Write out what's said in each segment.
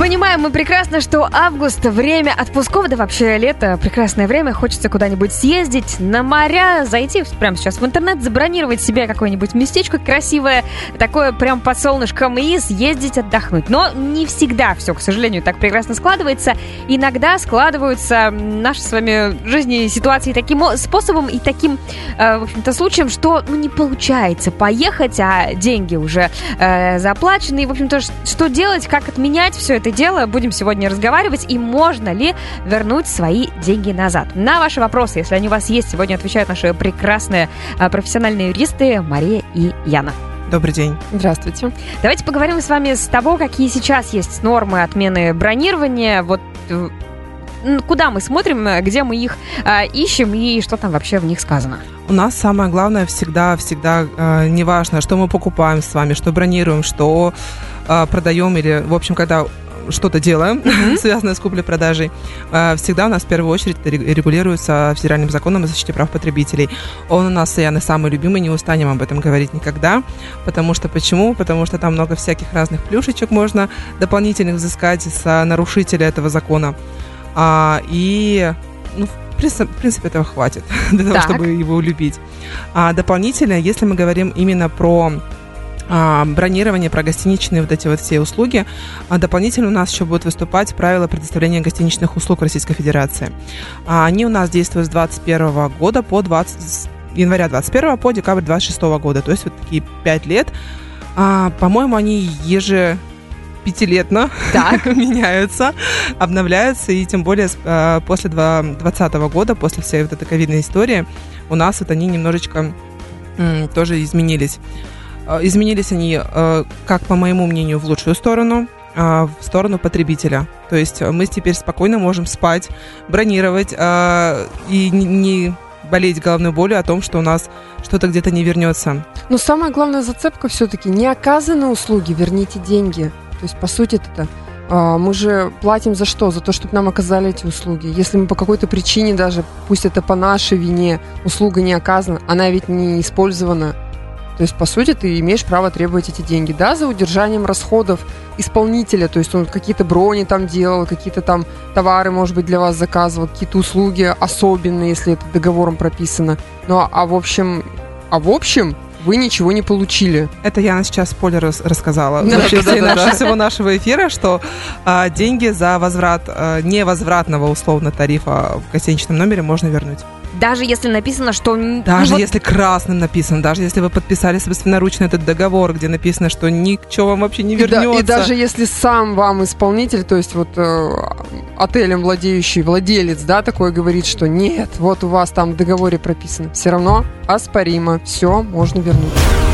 Понимаем мы прекрасно, что август – время отпусков, да вообще лето – прекрасное время. Хочется куда-нибудь съездить, на моря, зайти прямо сейчас в интернет, забронировать себе какое-нибудь местечко красивое, такое прям под солнышком и съездить отдохнуть. Но не всегда все, к сожалению, так прекрасно складывается. Иногда складываются наши с вами жизни ситуации таким способом и таким, э, в общем-то, случаем, что ну, не получается поехать, а деньги уже э, заплачены. И, в общем-то, что делать, как отменять все это дело, будем сегодня разговаривать, и можно ли вернуть свои деньги назад. На ваши вопросы, если они у вас есть, сегодня отвечают наши прекрасные а, профессиональные юристы Мария и Яна. Добрый день. Здравствуйте. Давайте поговорим с вами с того, какие сейчас есть нормы отмены бронирования. Вот э, куда мы смотрим, где мы их э, ищем и что там вообще в них сказано? У нас самое главное всегда, всегда, э, неважно, что мы покупаем с вами, что бронируем, что э, продаем или, в общем, когда что-то делаем, mm-hmm. связанное с куплей-продажей, а, всегда у нас в первую очередь регулируется федеральным законом о защите прав потребителей. Он у нас, Яны, самый любимый, не устанем об этом говорить никогда. Потому что почему? Потому что там много всяких разных плюшечек можно дополнительных взыскать с нарушителя этого закона. А, и ну, в принципе, этого хватит для того, чтобы его любить. А дополнительно, если мы говорим именно про бронирование, про гостиничные вот эти вот все услуги. А дополнительно у нас еще будут выступать правила предоставления гостиничных услуг Российской Федерации. А они у нас действуют с 2021 года по 20 января 21 по декабрь 26 года, то есть вот такие пять лет. А, по-моему, они еже пятилетно так. меняются, обновляются, и тем более а, после 2020 года, после всей вот этой ковидной истории, у нас вот они немножечко м, тоже изменились. Э, изменились они, э, как по моему мнению, в лучшую сторону, а, в сторону потребителя. То есть мы теперь спокойно можем спать, бронировать и не болеть головной болью о том, что у нас что-то где-то не вернется. Но самая главная зацепка все-таки не оказаны услуги, верните деньги. То есть, по сути, это мы же платим за что? За то, чтобы нам оказали эти услуги. Если мы по какой-то причине даже, пусть это по нашей вине, услуга не оказана, она ведь не использована, то есть, по сути, ты имеешь право требовать эти деньги, да, за удержанием расходов исполнителя, то есть он какие-то брони там делал, какие-то там товары, может быть, для вас заказывал, какие-то услуги особенные, если это договором прописано. Ну, а, а в общем, а в общем, вы ничего не получили. Это я сейчас спойлер рассказала да, вообще да, да, да. всего нашего эфира, что а, деньги за возврат а, невозвратного условно тарифа в гостиничном номере можно вернуть. Даже если написано, что... Даже ну, если вот... красным написано, даже если вы подписали собственноручно этот договор, где написано, что ничего вам вообще не вернется. И, да, и даже если сам вам исполнитель, то есть вот э, отелем владеющий владелец, да, такой говорит, что нет, вот у вас там в договоре прописано, все равно оспоримо, все можно вернуть.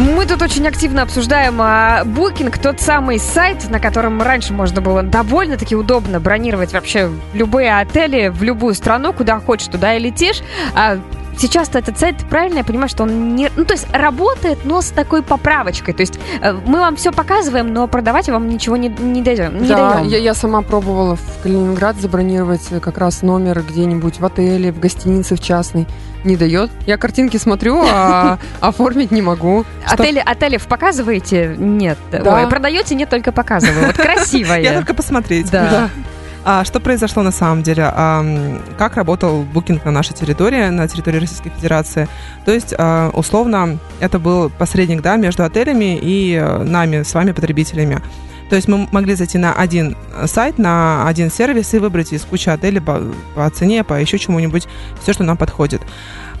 Мы тут очень активно обсуждаем а, Booking, тот самый сайт, на котором раньше можно было довольно-таки удобно бронировать вообще любые отели в любую страну, куда хочешь, туда и летишь. А, сейчас-то этот сайт, правильно я понимаю, что он не... Ну, то есть работает, но с такой поправочкой. То есть э, мы вам все показываем, но продавать вам ничего не, не даем. Не да, даем. Я, я сама пробовала в Калининград забронировать как раз номер где-нибудь в отеле, в гостинице в частной. Не дает. Я картинки смотрю, а оформить не могу. Отели, отелев показываете? Нет. Да. Ой, продаете? Нет, только показываю. Вот красивая. Я только посмотреть. Да. А что произошло на самом деле? А, как работал букинг на нашей территории, на территории Российской Федерации? То есть, а, условно, это был посредник да, между отелями и э, нами, с вами, потребителями. То есть мы могли зайти на один сайт, на один сервис и выбрать из кучи отелей по, по цене, по еще чему-нибудь, все, что нам подходит.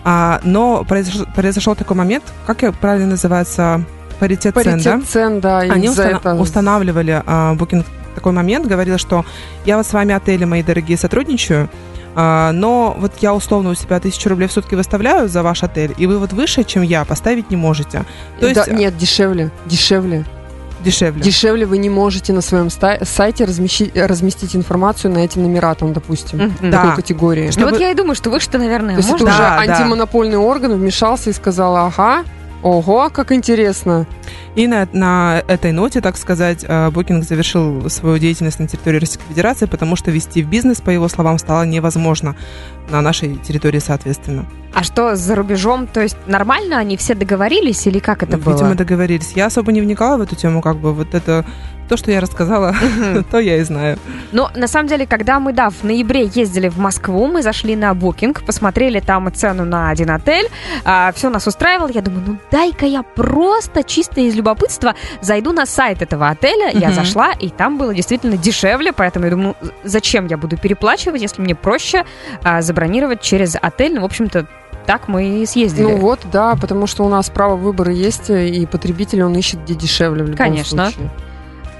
А, но произошел, произошел такой момент, как правильно называется, паритет, паритет цен, да? цен, да. Они устан- это... устанавливали а, букинг такой момент, говорила, что я вот с вами отели, мои дорогие, сотрудничаю, а, но вот я условно у себя тысячу рублей в сутки выставляю за ваш отель, и вы вот выше, чем я, поставить не можете. То да, есть... Нет, дешевле, дешевле. Дешевле. Дешевле вы не можете на своем сайте размещить, разместить информацию на эти номера, там, допустим, mm-hmm. такой да. категории. Чтобы... Ну вот я и думаю, что вы что, наверное, То есть это да, уже да. антимонопольный орган вмешался и сказал, ага, ого, как интересно. И на, на этой ноте, так сказать, Booking завершил свою деятельность на территории Российской Федерации, потому что вести в бизнес, по его словам, стало невозможно на нашей территории, соответственно. А что за рубежом? То есть нормально они все договорились или как это Видимо, было? Видимо, договорились. Я особо не вникала в эту тему, как бы вот это то, что я рассказала, то я и знаю. Но на самом деле, когда мы, да, в ноябре ездили в Москву, мы зашли на Booking, посмотрели там цену на один отель, а, все нас устраивало. Я думаю, ну дай-ка я просто чисто из любопытства зайду на сайт этого отеля. Я зашла, и там было действительно дешевле, поэтому я думаю, зачем я буду переплачивать, если мне проще а, забронировать через отель. Ну, в общем-то, так мы и съездили. Ну вот, да, потому что у нас право выбора есть, и потребитель, он ищет где дешевле в любом Конечно. случае.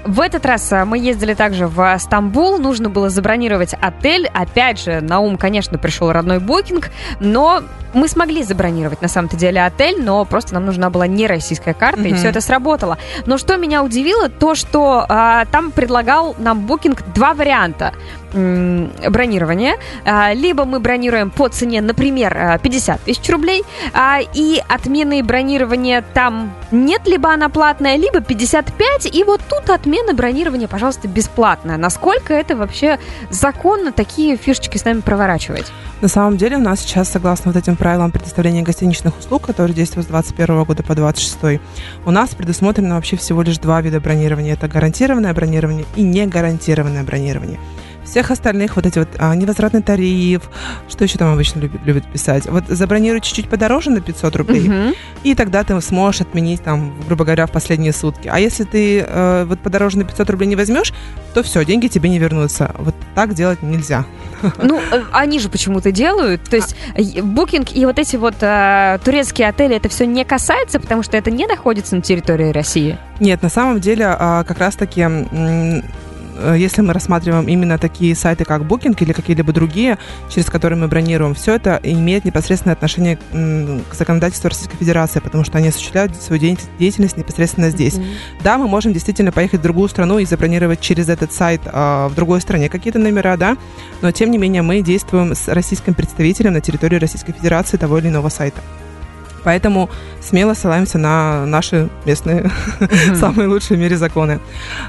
В этот раз а, мы ездили также в Стамбул, нужно было забронировать отель. Опять же, на ум, конечно, пришел родной букинг, но мы смогли забронировать на самом-то деле отель, но просто нам нужна была не российская карта, mm-hmm. и все это сработало. Но что меня удивило, то, что а, там предлагал нам букинг два варианта бронирования. А, либо мы бронируем по цене, например, 50 тысяч рублей, а, и отмены бронирования там нет, либо она платная, либо 55, и вот тут отмена бронирования, пожалуйста, бесплатная. Насколько это вообще законно такие фишечки с нами проворачивать? На самом деле у нас сейчас, согласно вот этим правилам предоставления гостиничных услуг, которые действуют с 2021 года по 2026, у нас предусмотрено вообще всего лишь два вида бронирования. Это гарантированное бронирование и негарантированное бронирование всех остальных вот эти вот а, невозвратный тариф, что еще там обычно любят, любят писать. Вот забронируй чуть-чуть подороже на 500 рублей, uh-huh. и тогда ты сможешь отменить там, грубо говоря, в последние сутки. А если ты э, вот подороже на 500 рублей не возьмешь, то все, деньги тебе не вернутся. Вот так делать нельзя. Ну, э, они же почему-то делают. То есть букинг и вот эти вот э, турецкие отели, это все не касается, потому что это не находится на территории России? Нет, на самом деле э, как раз-таки Э, если мы рассматриваем именно такие сайты, как Booking или какие-либо другие, через которые мы бронируем, все это имеет непосредственное отношение к законодательству Российской Федерации, потому что они осуществляют свою деятельность непосредственно здесь. Mm-hmm. Да, мы можем действительно поехать в другую страну и забронировать через этот сайт э, в другой стране какие-то номера, да, но тем не менее мы действуем с российским представителем на территории Российской Федерации того или иного сайта. Поэтому смело ссылаемся на наши местные mm-hmm. самые лучшие в мире законы.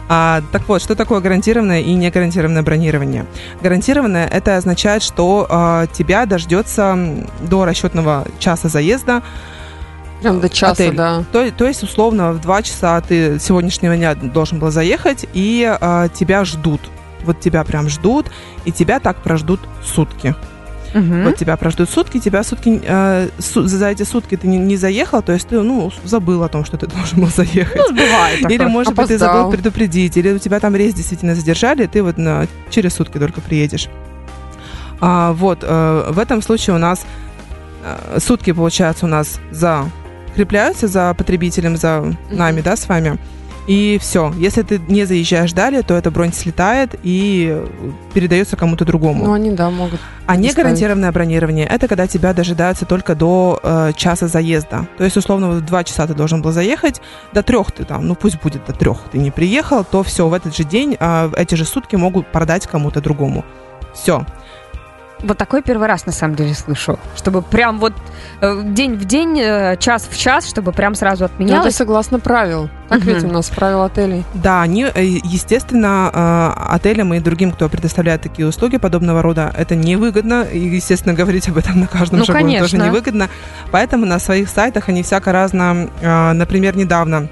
А, так вот, что такое гарантированное и негарантированное бронирование? Гарантированное это означает, что а, тебя дождется до расчетного часа заезда Прям до часа, отель. да. То, то есть, условно, в два часа ты сегодняшнего дня должен был заехать, и а, тебя ждут. Вот тебя прям ждут, и тебя так прождут сутки. Угу. Вот тебя прождут сутки, тебя сутки э, су, за эти сутки ты не, не заехал, то есть ты ну забыл о том, что ты должен был заехать. Ну, бывает. Или, такое. может Опоздал. быть, ты забыл предупредить, или у тебя там рейс действительно задержали, и ты вот на, через сутки только приедешь. А, вот, э, в этом случае у нас э, сутки, получается, у нас закрепляются за потребителем, за нами, да, с вами. И все. Если ты не заезжаешь далее, то эта бронь слетает и передается кому-то другому. Ну, они, да, могут. А не гарантированное бронирование это когда тебя дожидаются только до э, часа заезда. То есть, условно, в два часа ты должен был заехать, до трех ты там, ну пусть будет до трех ты не приехал, то все, в этот же день, э, эти же сутки могут продать кому-то другому. Все. Вот такой первый раз, на самом деле, слышу. Чтобы прям вот э, день в день, э, час в час, чтобы прям сразу отменялось. Ну, это согласно правил. Так uh-huh. ведь у нас правила отелей. Да, они, э, естественно, отелям и другим, кто предоставляет такие услуги подобного рода, это невыгодно. И, естественно, говорить об этом на каждом ну, шагу конечно. тоже невыгодно. Поэтому на своих сайтах они всяко разно... Например, недавно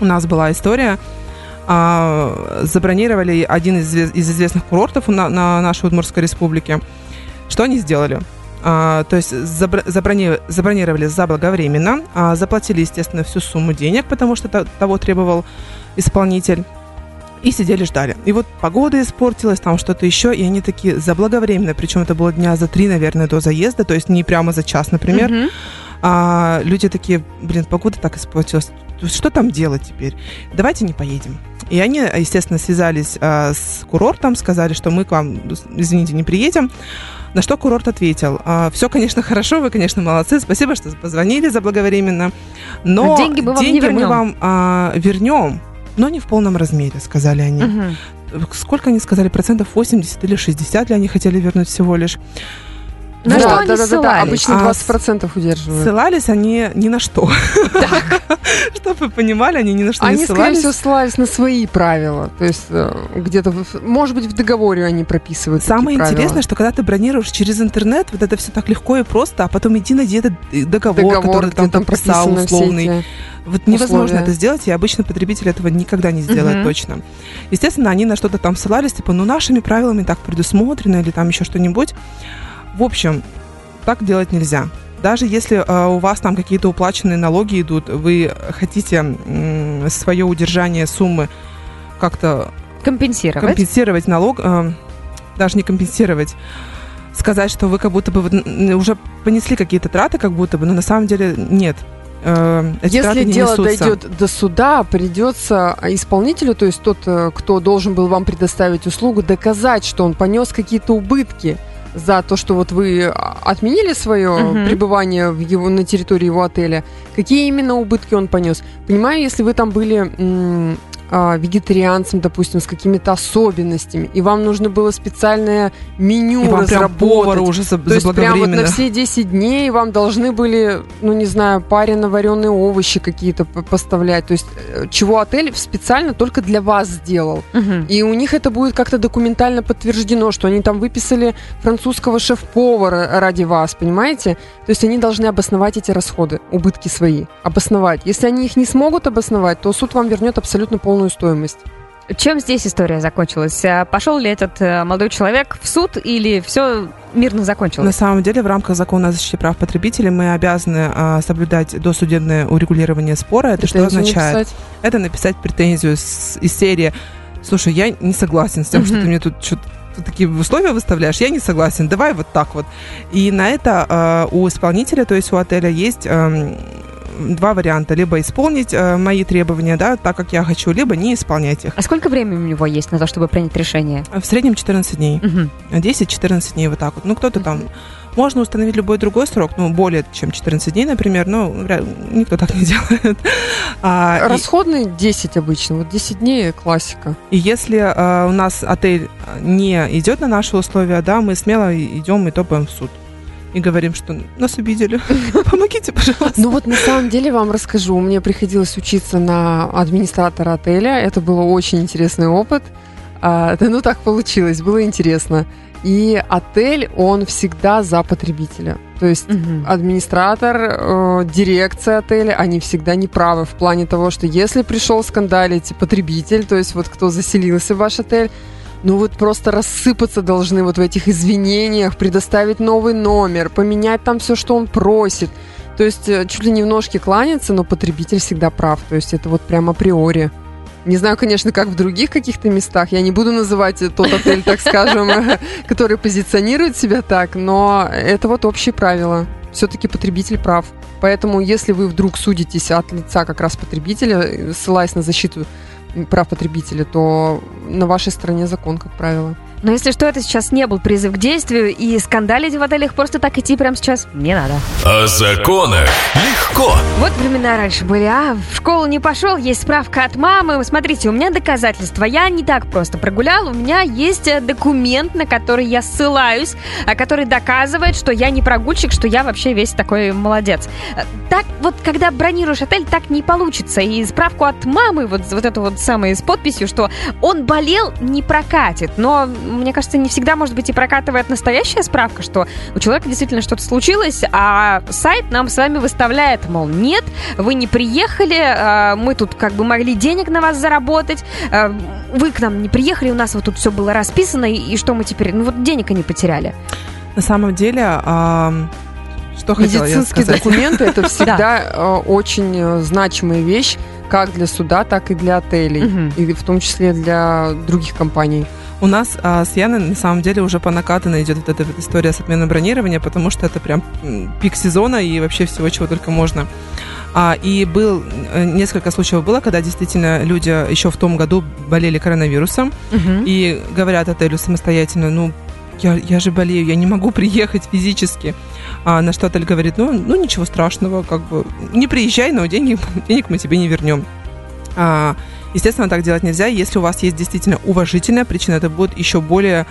у нас была история, забронировали один из, из известных курортов на, на нашей Удмуртской республике. Что они сделали? А, то есть заброни, забронировали заблаговременно, а, заплатили, естественно, всю сумму денег, потому что того требовал исполнитель. И сидели, ждали. И вот погода испортилась, там что-то еще, и они такие заблаговременно, причем это было дня за три, наверное, до заезда, то есть не прямо за час, например. Mm-hmm. А, люди такие, блин, погода так испортилась, что там делать теперь? Давайте не поедем. И они, естественно, связались а, с курортом, сказали, что мы к вам, извините, не приедем. На что курорт ответил, «А, все, конечно, хорошо, вы, конечно, молодцы, спасибо, что позвонили заблаговременно, но деньги мы вам, деньги вернем. мы вам а, вернем, но не в полном размере, сказали они. Угу. Сколько они сказали, процентов 80 или 60 ли они хотели вернуть всего лишь? На Вот. что да, они да, да, да, ссылались? обычно А 20% удерживают. Ссылались они ни на что. Чтобы вы понимали, они ни на что не Они, скорее ссылались. всего, ссылались на свои правила. То есть э, где-то, может быть, в договоре они прописывают Самое такие правила. интересное, что когда ты бронируешь через интернет, вот это все так легко и просто, а потом иди найди этот э, договор, договор, который там там все условный. Вот невозможно условия. это сделать, и обычно потребитель этого никогда не сделает Мгм. точно. Естественно, они на что-то там ссылались, типа, ну, нашими правилами так предусмотрено, или там еще что-нибудь. В общем, так делать нельзя. Даже если э, у вас там какие-то уплаченные налоги идут, вы хотите свое удержание суммы как-то Компенсировать. компенсировать налог, э, даже не компенсировать, сказать, что вы как будто бы уже понесли какие-то траты, как будто бы, но на самом деле нет. Э, эти Если не дело несутся. дойдет до суда, придется исполнителю, то есть тот, э, кто должен был вам предоставить услугу, доказать, что он понес какие-то убытки за то, что вот вы отменили свое Мгм. пребывание в его, на территории его отеля. Какие именно убытки он понес? Понимаю, если вы там были м, а, вегетарианцем, допустим, с какими-то особенностями, и вам нужно было специальное меню И вам прям разработать. повара уже за- То есть прям вот на все 10 дней вам должны были, ну не знаю, парено вареные овощи какие-то поставлять. То есть э, чего отель специально только для вас сделал. Мгм. И у них это будет как-то документально подтверждено, что они там выписали французского шеф-повара ради вас, понимаете? То есть они должны обосновать эти расходы, убытки свои. Обосновать. Если они их не смогут обосновать, то суд вам вернет абсолютно полную стоимость. Чем здесь история закончилась? А Пошел ли этот э, молодой человек в суд или все мирно На закончилось? самом деле, в рамках закона о защите прав потребителей мы обязаны а, соблюдать досудебное урегулирование спора. Это что Претензию означает? написать. Это написать претензию с- из серии «Слушай, я не согласен с тем, что Мгм. ты мне тут что-то ты такие условия выставляешь, я не согласен, давай вот так вот. И на это а, у исполнителя, то есть у отеля, есть ам, два варианта. Либо исполнить а, мои требования, да, так, как я хочу, либо не исполнять их. А сколько времени у него есть на то, чтобы принять решение? В среднем 14 дней. Мгм. 10-14 дней вот так вот. Ну, кто-то там... Можно установить любой другой срок, ну, более чем 14 дней, например, но никто так не делает. А, и- Расходные 10 обычно. Вот 10 дней классика. И если э, у нас отель э, не идет на наши условия, да, мы смело идем и топаем в суд. И говорим, что нас обидели. Помогите, пожалуйста. Ну вот на самом деле вам расскажу. Мне приходилось учиться на администратора отеля. Это был очень интересный опыт. А, ну так получилось, было интересно. И отель, он всегда за потребителя. То есть Мгм. администратор, э, дирекция отеля, они всегда не правы в плане того, что если пришел скандалить потребитель, то есть вот кто заселился в ваш отель, ну вот просто рассыпаться должны вот в этих извинениях, предоставить новый номер, поменять там все, что он просит. То есть э, чуть ли не в ножки кланяться, но потребитель всегда прав. То есть это вот прям априори. Не знаю, конечно, как в других каких-то местах. Я не буду называть э, тот отель, так скажем, который позиционирует себя так, но это вот общие правила. Все-таки потребитель прав. Поэтому, если вы вдруг судитесь от лица как раз потребителя, э, ссылаясь на защиту прав потребителя, то на вашей стороне закон, как правило. Но если что, это сейчас не был призыв к действию, и скандалить в отелях просто так идти прямо сейчас не надо. О законах легко. Вот времена раньше были, а? В школу не пошел, есть справка от мамы. Смотрите, у меня доказательства. Я не так просто прогулял. У меня есть э, документ, на который я ссылаюсь, а который доказывает, что я не прогульщик, что я вообще весь такой молодец. Э, Так вот, когда бронируешь отель, так не получится. И справку от мамы, вот, вот эту вот самую с подписью, что он болел, не прокатит. Но, мне кажется, не всегда, может быть, и прокатывает настоящая справка, что у человека действительно что-то случилось, а сайт нам с вами выставляет, мол, нет, вы не приехали, а, мы тут как бы могли денег на вас заработать, а, вы к нам не приехали, у нас вот тут все было расписано, и, что мы теперь, ну вот денег они потеряли. На самом деле, ам, что хотела я Медицинские сказать? документы это всегда очень значимая вещь, как для суда, так и для отелей, и в том числе для других компаний. У нас а, с Яной на самом деле уже по накатанной идет вот эта вот история с отменой бронирования, потому что это прям пик сезона и вообще всего, чего только можно. А, и был э, несколько случаев было, когда действительно люди еще в том году болели коронавирусом и говорят отелю самостоятельно, ну я, я же болею, я не могу приехать физически. А на что отель говорит, ну, ну ничего страшного, как бы не приезжай, но денег, денег мы тебе не вернем. А, естественно, так делать нельзя. Если у вас есть действительно уважительная причина, это будет еще более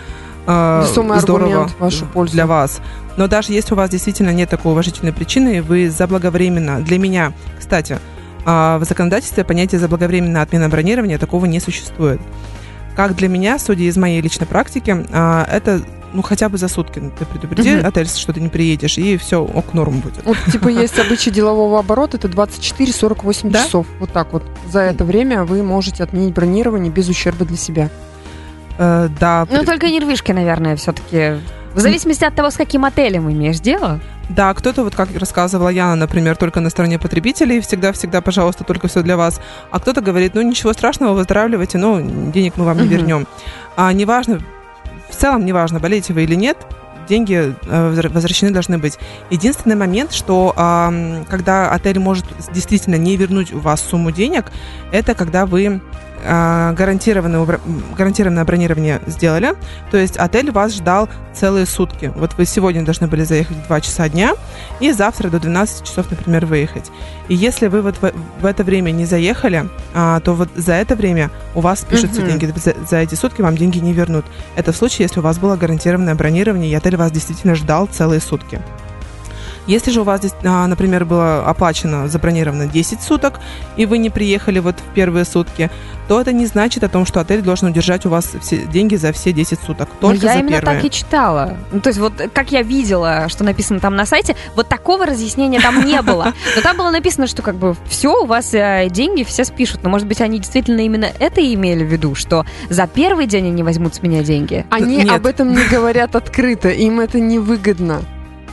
э, Весомый здорово вашу пользу. для вас. Но даже если у вас действительно нет такой уважительной причины, вы заблаговременно, для меня, кстати, а, в законодательстве понятие заблаговременная отмена бронирования такого не существует. Как для меня, судя из моей личной практики, а, это ну хотя бы за сутки ты предупреди Мгм. отель, что ты не приедешь, и все, ок, норм будет. Вот, типа, есть обычай делового оборота, это 24-48 Да. часов. Вот так вот. За это время вы можете отменить бронирование без ущерба для себя. Э, да, Ну, при- только нервишки, наверное, все-таки. В зависимости от того, с каким отелем имеешь дело. Да, кто-то, вот как рассказывала Яна, например, только на стороне потребителей, всегда-всегда, пожалуйста, только все для вас. А кто-то говорит, ну ничего страшного, выздоравливайте, но денег мы вам не Мгм. вернем. А неважно, целом неважно, болеете вы или нет, деньги э, возвращены должны быть. Единственный момент, что когда отель может действительно не вернуть у вас сумму денег, это когда вы гарантированное, убра- м, гарантированное бронирование сделали, то есть отель вас ждал целые сутки. Вот вы сегодня должны были заехать в 2 часа дня, и завтра до 12 часов, например, выехать. И если вы вот в, в это время не заехали, а, то вот за это время у вас спишутся Мгм. деньги. За, за эти сутки вам деньги не вернут. Это в случае, если у вас было гарантированное бронирование, и отель вас действительно ждал целые сутки. Если же у вас, здесь, а, например, было оплачено, забронировано 10 суток, и вы не приехали вот в первые сутки, то это не значит о том, что отель должен удержать у вас все деньги за все 10 суток. Ну, Только я за именно первые. так и читала. Ну, то есть вот как я видела, что написано там на сайте, вот такого разъяснения там не было. Но там было написано, что как бы все, у вас э, деньги все спишут. Но, может быть, они действительно именно это имели в виду, что за первый день они возьмут с меня деньги. Они об этом не говорят открыто, им это невыгодно.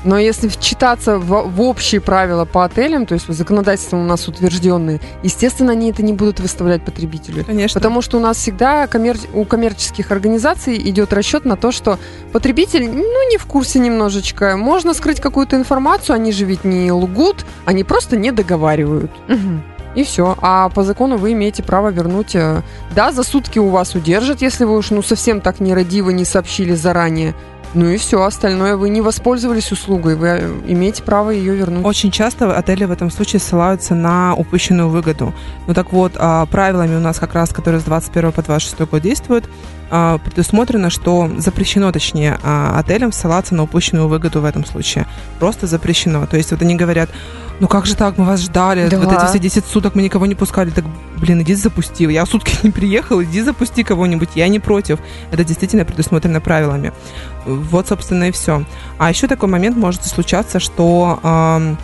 Но если вчитаться в, в общие правила по отелям, то есть законодательством у нас утвержденные, естественно, они это не будут выставлять потребителю. Конечно. Потому что у нас всегда коммер- у коммерческих организаций идет расчет на то, что потребитель, ну, не в курсе немножечко. Можно скрыть какую-то информацию, они же ведь не лгут, они просто не договаривают. Мгм. И все. А по закону вы имеете право вернуть. э, Да, за сутки у вас удержат, если вы уж ну совсем так нерадиво не сообщили заранее. Ну и все, остальное вы не воспользовались услугой, вы э, имеете право ее вернуть. Очень часто отели в этом случае ссылаются на упущенную выгоду. Ну так вот, а, правилами у нас как раз, которые с 21 по 26 год действуют, а, предусмотрено, что запрещено, точнее, а, отелям ссылаться на упущенную выгоду в этом случае. Просто запрещено. То есть вот они говорят, ну как же так, мы вас ждали, Да. вот эти все 10 суток мы никого не пускали. Так, блин, иди запусти. Я сутки не приехал, иди запусти кого-нибудь, я не против. Это действительно предусмотрено правилами. Вот, собственно, и все. А еще такой момент может случаться, что ам,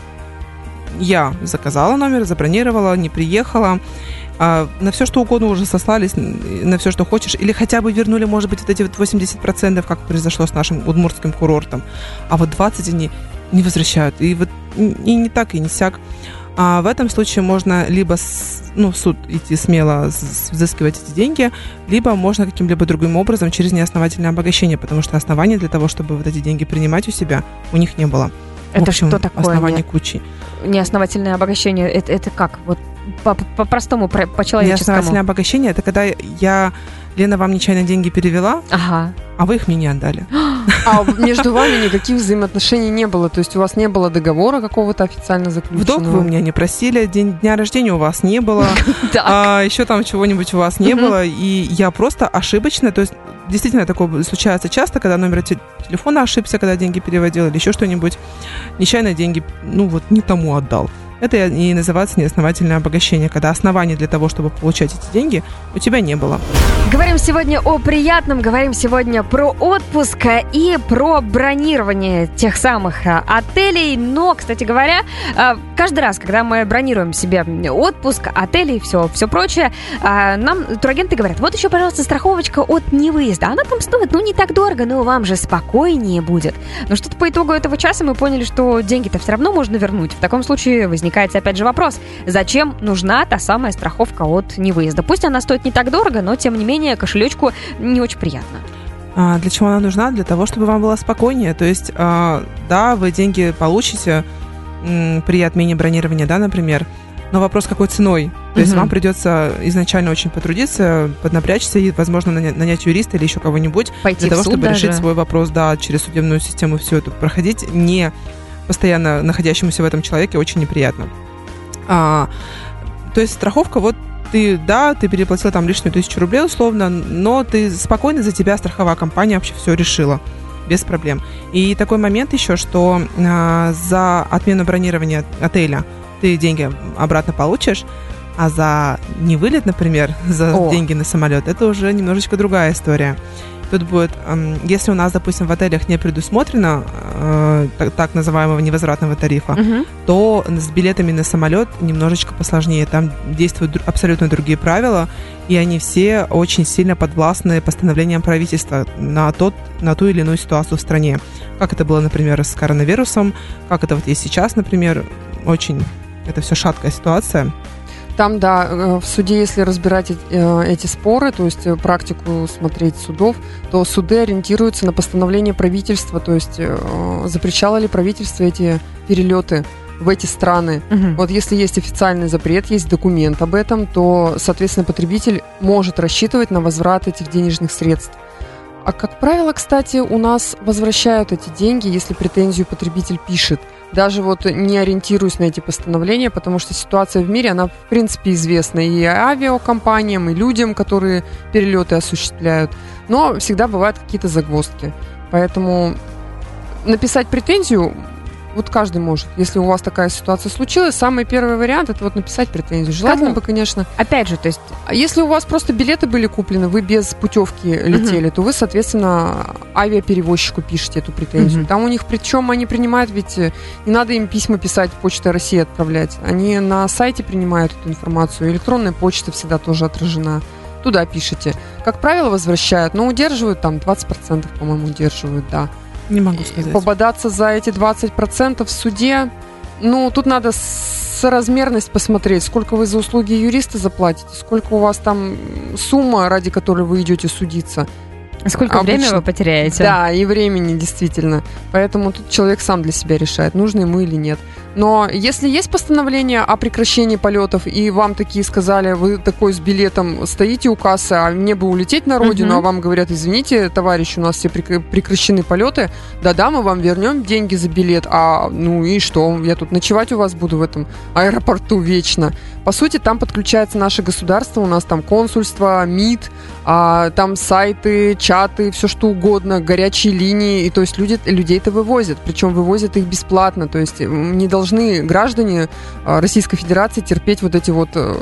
я заказала номер, забронировала, не приехала. а, на все, что угодно уже сослались, на все, что хочешь. Или хотя бы вернули, может быть, вот эти вот 80%, как произошло с нашим удмуртским курортом. А вот 20 они не возвращают. И вот и не так, и не сяк. А в этом случае можно либо с- ну, в суд идти смело, взыскивать эти деньги, либо можно каким-либо другим образом через неосновательное обогащение, потому что оснований для того, чтобы вот эти деньги принимать у себя, у них не было. В Это общем, что такое? Оснований Не- кучи. Неосновательное обогащение, это, это как? Вот по- по- по-простому, про- Неосновательное обогащение это когда я, Лена, вам нечаянно деньги перевела, Ага. а вы их мне не отдали. А между вами никаких взаимоотношений не было, то есть у вас не было договора какого-то официально заключенного. долг вы у меня не просили, день дня рождения у вас не было, а еще там чего-нибудь у вас не было, и я просто ошибочно, то есть действительно такое случается часто, когда номер те- телефона ошибся, когда деньги переводил или еще что-нибудь, нечаянно деньги, ну вот не тому отдал. Это и называется неосновательное обогащение, когда оснований для того, чтобы получать эти деньги, у тебя не было. Говорим сегодня о приятном, говорим сегодня про отпуск и про бронирование тех самых э, отелей. Но, кстати говоря, э, каждый раз, когда мы бронируем себе отпуск, отели и все, все прочее, э, нам турагенты говорят, вот еще, пожалуйста, страховочка от невыезда. Она там стоит, ну, не так дорого, но вам же спокойнее будет. Но что-то по итогу этого часа мы поняли, что деньги-то все равно можно вернуть. В таком случае возникает опять же вопрос, зачем нужна та самая страховка от невыезда? Пусть она стоит не так дорого, но тем не менее кошелечку не очень приятно. А, Для чего она нужна? Для того, чтобы вам было спокойнее. То есть, а, да, вы деньги получите при отмене бронирования, да, например, но вопрос какой ценой. То есть вам придется изначально очень потрудиться, поднапрячься и, возможно, наня- нанять юриста или еще кого-нибудь Пойти для того, чтобы даже. решить свой вопрос, да, через судебную систему все это проходить, не постоянно находящемуся в этом человеке очень неприятно. А, то есть страховка вот ты, да, ты переплатил там лишнюю тысячу рублей условно, но ты спокойно за тебя страховая компания вообще все решила без проблем. И такой момент еще, что а, за отмену бронирования отеля ты деньги обратно получишь, а за невылет, например, за О. деньги на самолет, это уже немножечко другая история. Тут будет, если у нас, допустим, в отелях не предусмотрено э, так, так называемого невозвратного тарифа, Мгм. то с билетами на самолет немножечко посложнее. Там действуют абсолютно другие правила, и они все очень сильно подвластны постановлениям правительства на, тот, на ту или иную ситуацию в стране. Как это было, например, с коронавирусом, как это вот есть сейчас, например, очень это все шаткая ситуация. Там, да, э, в суде, если разбирать э- эти споры, то есть э, практику смотреть судов, то суды ориентируются на постановление правительства, то есть запрещало ли правительство эти перелеты в эти страны. Мгм. Вот если есть официальный запрет, есть документ об этом, то, соответственно, потребитель может рассчитывать на возврат этих денежных средств. А как правило, кстати, у нас возвращают эти деньги, если претензию потребитель пишет. Даже вот не ориентируюсь на эти постановления, потому что ситуация в мире, она в принципе известна и авиакомпаниям, и людям, которые перелеты осуществляют. Но всегда бывают какие-то загвоздки. Поэтому написать претензию вот каждый может. Если у вас такая ситуация случилась, самый первый вариант это вот написать претензию. Желательно Кому? бы, конечно. Опять же, то есть А если у вас просто билеты были куплены, вы без путевки летели, то вы, соответственно, авиаперевозчику пишете эту претензию. Мгм. Там у них, причем они принимают, ведь э, не надо им письма писать, Почта России отправлять. Они на сайте принимают эту информацию. Электронная почта всегда тоже отражена. Туда пишете. Как правило, возвращают, но удерживают там 20%, по-моему, удерживают, да. Не могу сказать. Пободаться за эти 20% в суде, ну, тут надо соразмерность посмотреть, сколько вы за услуги юриста заплатите, сколько у вас там сумма, ради которой вы идете судиться. Сколько Обычно- времени вы потеряете? Да, и времени, действительно. Поэтому тут человек сам для себя решает, нужно ему или нет. Но если есть постановление о прекращении полетов, и вам такие сказали, вы такой с билетом стоите у кассы, а мне бы улететь на родину, Мгм. а вам говорят, извините, товарищ, у нас все прекра- прекращены полеты, да-да, мы вам вернем деньги за билет, а ну и что, я тут ночевать у вас буду в этом аэропорту вечно. По сути, там подключается наше государство, у нас там консульство, МИД, а, там сайты, чаты, все что угодно, горячие линии, и то есть люди, людей-то вывозят, причем вывозят их бесплатно, то есть не должны граждане а, Российской Федерации терпеть вот эти вот, э,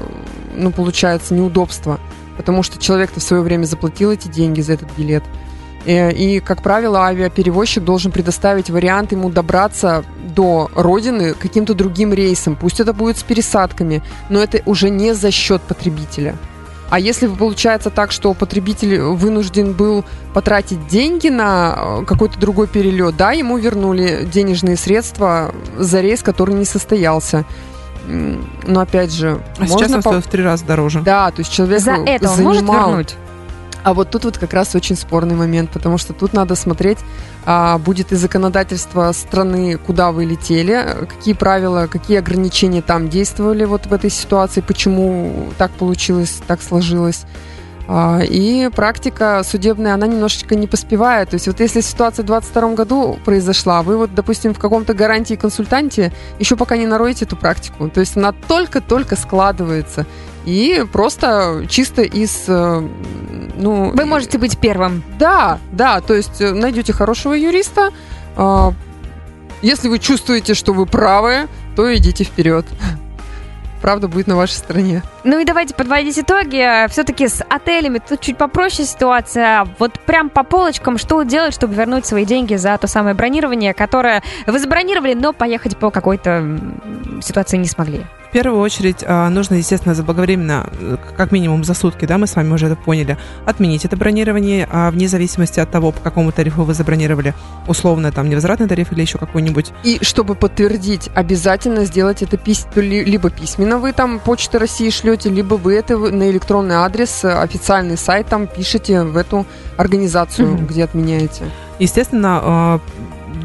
ну, получается, неудобства, потому что человек-то в свое время заплатил эти деньги за этот билет. Э, И, как правило, авиаперевозчик должен предоставить вариант ему добраться до родины каким-то другим рейсом. Пусть это будет с пересадками, но это уже не за счет потребителя. А если получается так, что потребитель вынужден был потратить деньги на э, какой-то другой перелет, да, ему вернули денежные средства за рейс, который не состоялся. Но опять же, А сейчас можно он по- стоит в три раза дороже. Да, то есть человек За это он может занимал- вернуть? А вот тут вот как раз очень спорный момент, потому что тут надо смотреть, а, будет и законодательство страны, куда вы летели, какие правила, какие ограничения там действовали вот в этой ситуации, почему так получилось, так сложилось. А, И практика судебная, она немножечко не поспевает. То есть вот если ситуация в 2022 году произошла, вы вот, допустим, в каком-то гарантии консультанте еще пока не нароете эту практику. То есть она только-только складывается. И просто чисто из... э, Ну, Вы можете быть первым. да, да, то есть э, найдете хорошего юриста. а, Если вы чувствуете, что вы правы, то идите вперед. Правда будет на вашей стороне. Ну и давайте подводить итоги. Все-таки с отелями тут чуть попроще ситуация. Вот прям по полочкам, что делать, чтобы вернуть свои деньги за то самое бронирование, которое вы забронировали, но поехать по какой-то ситуации не смогли. В первую очередь а, нужно, естественно, заблаговременно, как минимум за сутки, да, мы с вами уже это поняли, отменить это бронирование, а, вне зависимости от того, по какому тарифу вы забронировали, условно, там, невозвратный тариф или еще какой-нибудь. И чтобы подтвердить, обязательно сделать это пись- ли- либо письменно вы там Почта России шлете, либо вы это на электронный адрес, официальный сайт там пишете в эту организацию, Мгм. где отменяете. Естественно, а,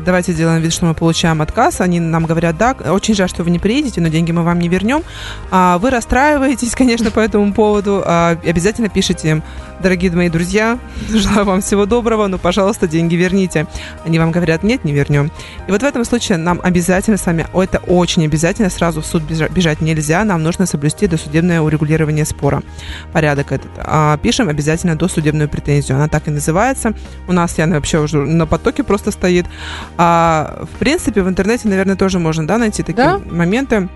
давайте сделаем вид, что мы получаем отказ. Они нам говорят, да, очень жаль, что вы не приедете, но деньги мы вам не вернем. А, вы расстраиваетесь, конечно, по этому поводу. А, обязательно пишите им, дорогие мои друзья, желаю вам всего доброго, но, пожалуйста, деньги верните. Они вам говорят, нет, не вернем. И вот в этом случае нам обязательно с вами, это очень обязательно, сразу в суд бежать нельзя, нам нужно соблюсти досудебное урегулирование спора. Порядок этот. А, пишем обязательно досудебную претензию. Она так и называется. У нас Яна вообще уже на потоке просто стоит. А, в принципе, в интернете, наверное, тоже можно да, найти такие да? моменты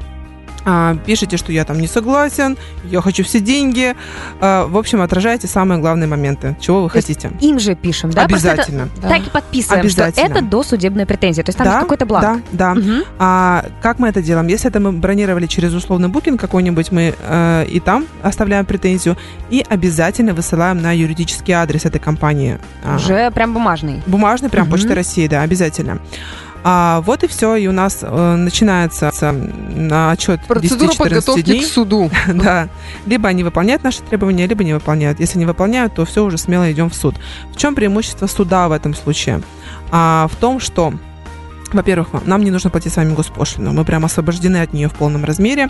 пишите, что я там не согласен, я хочу все деньги. А, в общем, отражайте самые главные моменты, чего вы То хотите. Им же пишем, да? Обязательно. Это, да. Так и подписываем, Обязательно. что это досудебная претензия. То есть там да, какой-то бланк. Да, да. Угу. А, как мы это делаем? Если это мы бронировали через условный букинг какой-нибудь, мы э, и там оставляем претензию, и обязательно высылаем на юридический адрес этой компании. А. Уже а, прям бумажный. Бумажный, прям угу. Почта России, да, обязательно. А, вот и все, и у нас э, начинается на отчет Процедура подготовки дней. к суду. да. Либо они выполняют наши требования, либо не выполняют. Если не выполняют, то все, уже смело идем в суд. В чем преимущество суда в этом случае? А, в том, что во-первых, нам не нужно платить с вами госпошлину, мы прям освобождены от нее в полном размере.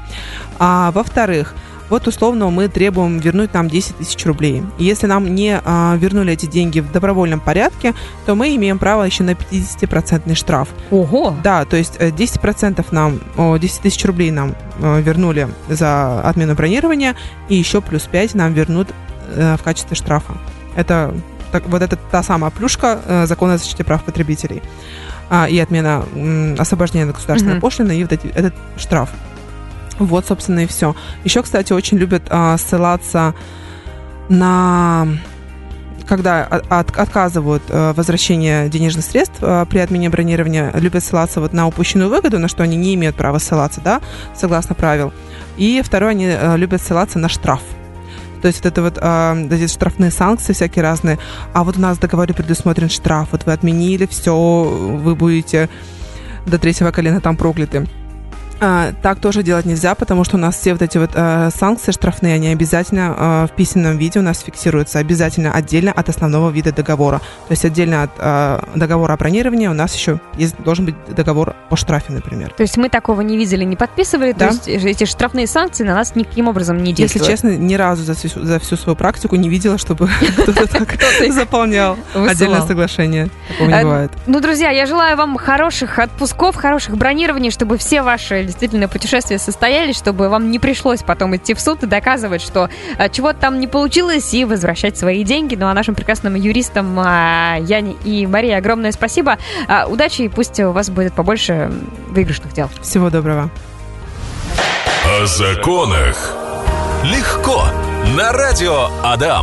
А, во-вторых, вот условно мы требуем вернуть нам 10 тысяч рублей. И если нам не а, вернули эти деньги в добровольном порядке, то мы имеем право еще на 50% штраф. Ого! Да, то есть 10% э, нам, 10 тысяч рублей нам э, вернули за отмену бронирования, и еще плюс 5 нам вернут э, в качестве штрафа. Это так, вот это та самая плюшка закона о защите прав потребителей а, и отмена м, освобождения от государственной mm-hmm. пошлины и вот эти, этот штраф. Вот, собственно, и все. Еще, кстати, очень любят а, ссылаться на когда от, отказывают э, возвращение денежных средств э, при отмене бронирования, любят ссылаться вот на упущенную выгоду, на что они не имеют права ссылаться, да, согласно правил. И второе, они э, любят ссылаться на штраф. То есть вот это вот э, эти штрафные санкции всякие разные. А вот у нас в договоре предусмотрен штраф. Вот вы отменили, все, вы будете до третьего колена там прокляты. А, так тоже делать нельзя, потому что у нас все вот эти вот э, санкции штрафные, они обязательно э, в письменном виде у нас фиксируются, обязательно отдельно от основного вида договора. То есть отдельно от э, договора о бронировании у нас еще есть, должен быть договор по штрафе, например. То есть мы такого не видели, не подписывали, да? то есть эти штрафные санкции на нас никаким образом не действуют? Если честно, ни разу за всю, за всю свою практику не видела, чтобы кто-то так заполнял отдельное соглашение. Такого не бывает. Ну, друзья, я желаю вам хороших отпусков, хороших бронирований, чтобы все ваши действительно путешествия состоялись, чтобы вам не пришлось потом идти в суд и доказывать, что а, чего-то там не получилось, и возвращать свои деньги. Ну а нашим прекрасным юристам а, Яне и Марии огромное спасибо. А, удачи и пусть у вас будет побольше выигрышных дел. Всего доброго. О законах легко на радио Адам.